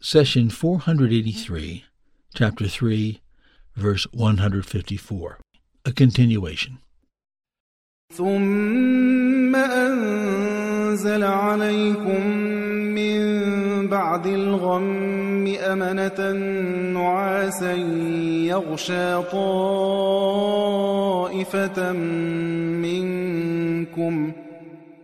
Session 483, Chapter 3, verse 154. A continuation. ثم أنزل عليكم من بعد الغم أمنة نعاسا يغشى طائفة منكم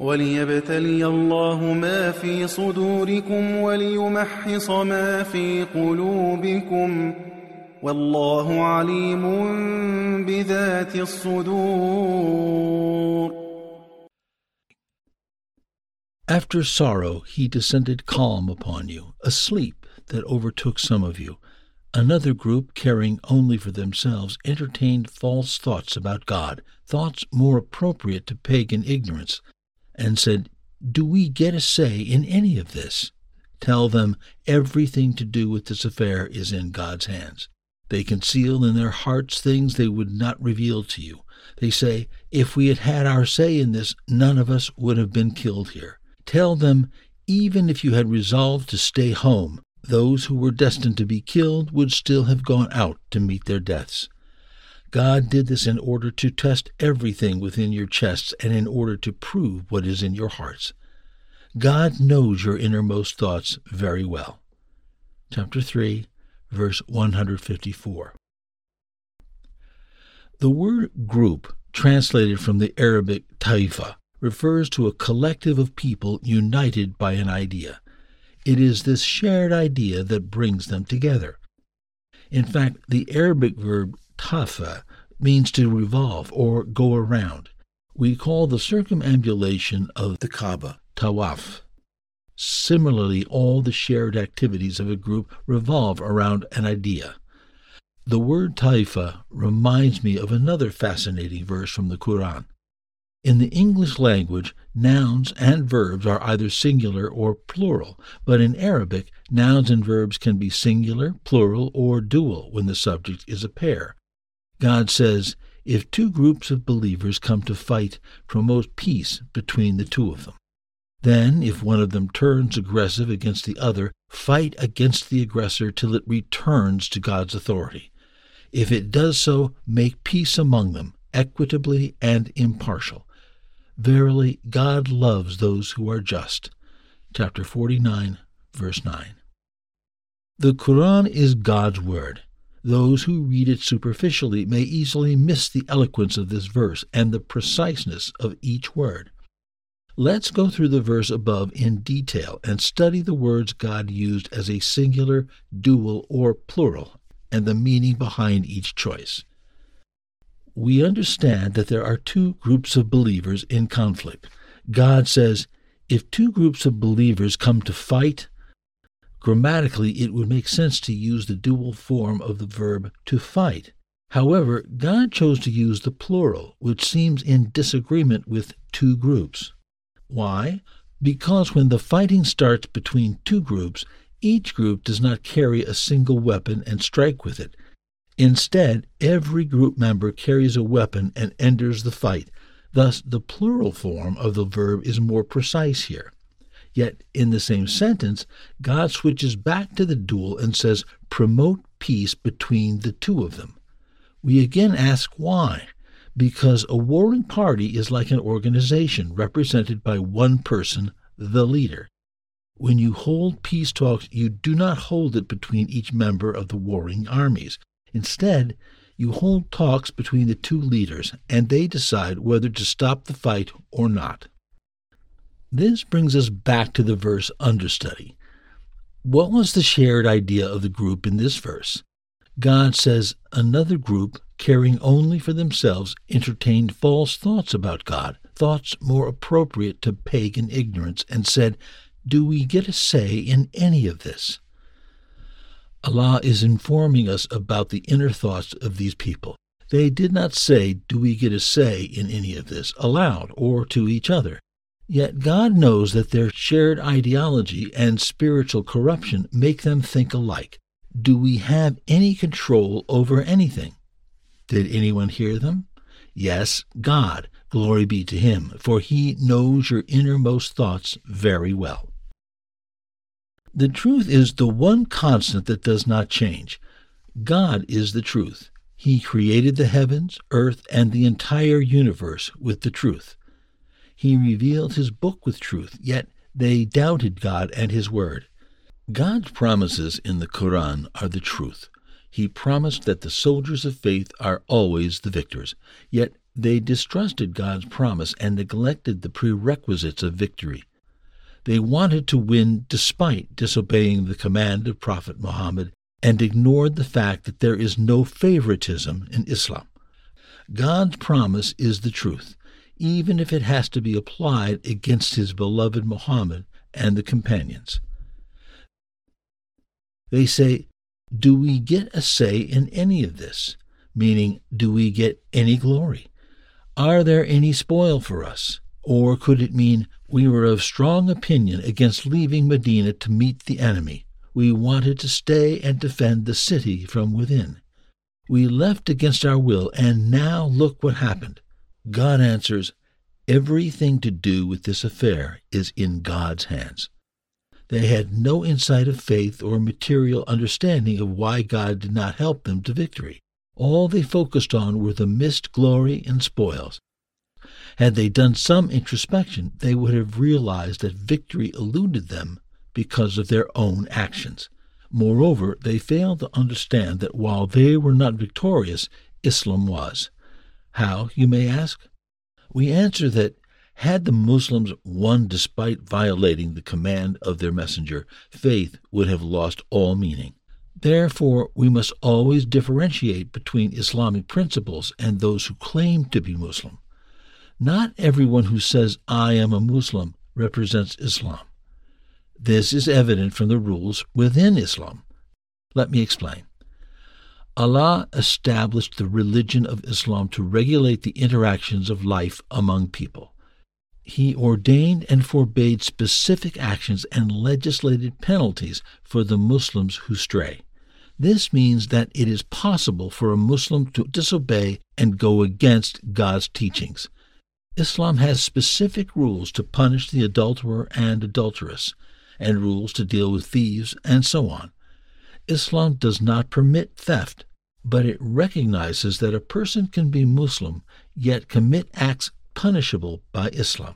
وليبتلي الله ما في صدوركم وليمحص ما في قلوبكم والله عليم بذات الصدور After sorrow he descended calm upon you, a sleep that overtook some of you. Another group, caring only for themselves, entertained false thoughts about God, thoughts more appropriate to pagan ignorance, and said, Do we get a say in any of this? Tell them everything to do with this affair is in God's hands. They conceal in their hearts things they would not reveal to you. They say, If we had had our say in this, none of us would have been killed here. Tell them, even if you had resolved to stay home, those who were destined to be killed would still have gone out to meet their deaths. God did this in order to test everything within your chests and in order to prove what is in your hearts. God knows your innermost thoughts very well. Chapter 3, verse 154. The word group, translated from the Arabic taifa, refers to a collective of people united by an idea. It is this shared idea that brings them together. In fact, the Arabic verb tafa means to revolve or go around. We call the circumambulation of the Kaaba tawaf. Similarly, all the shared activities of a group revolve around an idea. The word taifa reminds me of another fascinating verse from the Quran. In the English language, nouns and verbs are either singular or plural, but in Arabic, nouns and verbs can be singular, plural, or dual when the subject is a pair. God says, If two groups of believers come to fight, promote peace between the two of them. Then, if one of them turns aggressive against the other, fight against the aggressor till it returns to God's authority. If it does so, make peace among them, equitably and impartial. Verily, God loves those who are just. Chapter 49, verse 9. The Quran is God's Word. Those who read it superficially may easily miss the eloquence of this verse and the preciseness of each word. Let's go through the verse above in detail and study the words God used as a singular, dual, or plural, and the meaning behind each choice we understand that there are two groups of believers in conflict. God says, if two groups of believers come to fight, grammatically it would make sense to use the dual form of the verb to fight. However, God chose to use the plural, which seems in disagreement with two groups. Why? Because when the fighting starts between two groups, each group does not carry a single weapon and strike with it. Instead, every group member carries a weapon and enters the fight. Thus, the plural form of the verb is more precise here. Yet, in the same sentence, God switches back to the dual and says, promote peace between the two of them. We again ask why. Because a warring party is like an organization represented by one person, the leader. When you hold peace talks, you do not hold it between each member of the warring armies. Instead, You hold talks between the two leaders, and they decide whether to stop the fight or not. This brings us back to the verse understudy. What was the shared idea of the group in this verse? God says another group, caring only for themselves, entertained false thoughts about God, thoughts more appropriate to pagan ignorance, and said, Do we get a say in any of this? Allah is informing us about the inner thoughts of these people. They did not say, Do we get a say in any of this, aloud or to each other. Yet God knows that their shared ideology and spiritual corruption make them think alike. Do we have any control over anything? Did anyone hear them? Yes, God, glory be to Him, for He knows your innermost thoughts very well. The truth is the one constant that does not change. God is the truth. He created the heavens, earth, and the entire universe with the truth. He revealed his book with truth, yet they doubted God and his word. God's promises in the Quran are the truth. He promised that the soldiers of faith are always the victors, yet they distrusted God's promise and neglected the prerequisites of victory. They wanted to win despite disobeying the command of Prophet Muhammad and ignored the fact that there is no favoritism in Islam. God's promise is the truth, even if it has to be applied against his beloved Muhammad and the companions. They say, Do we get a say in any of this? Meaning, do we get any glory? Are there any spoil for us? Or could it mean we were of strong opinion against leaving Medina to meet the enemy? We wanted to stay and defend the city from within. We left against our will, and now look what happened. God answers, Everything to do with this affair is in God's hands. They had no insight of faith or material understanding of why God did not help them to victory. All they focused on were the missed glory and spoils. Had they done some introspection, they would have realized that victory eluded them because of their own actions. Moreover, they failed to understand that while they were not victorious, Islam was. How, you may ask? We answer that had the Muslims won despite violating the command of their messenger, faith would have lost all meaning. Therefore, we must always differentiate between Islamic principles and those who claim to be Muslim. Not everyone who says, I am a Muslim, represents Islam. This is evident from the rules within Islam. Let me explain. Allah established the religion of Islam to regulate the interactions of life among people. He ordained and forbade specific actions and legislated penalties for the Muslims who stray. This means that it is possible for a Muslim to disobey and go against God's teachings. Islam has specific rules to punish the adulterer and adulteress, and rules to deal with thieves, and so on. Islam does not permit theft, but it recognizes that a person can be Muslim yet commit acts punishable by Islam.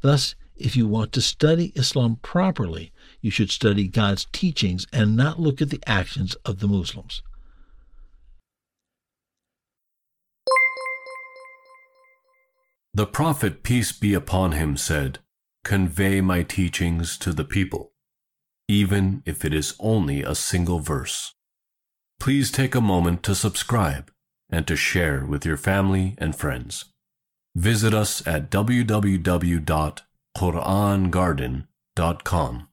Thus, if you want to study Islam properly, you should study God's teachings and not look at the actions of the Muslims. The Prophet, peace be upon him, said, Convey my teachings to the people even if it is only a single verse. Please take a moment to subscribe and to share with your family and friends. Visit us at www.qurangarden.com.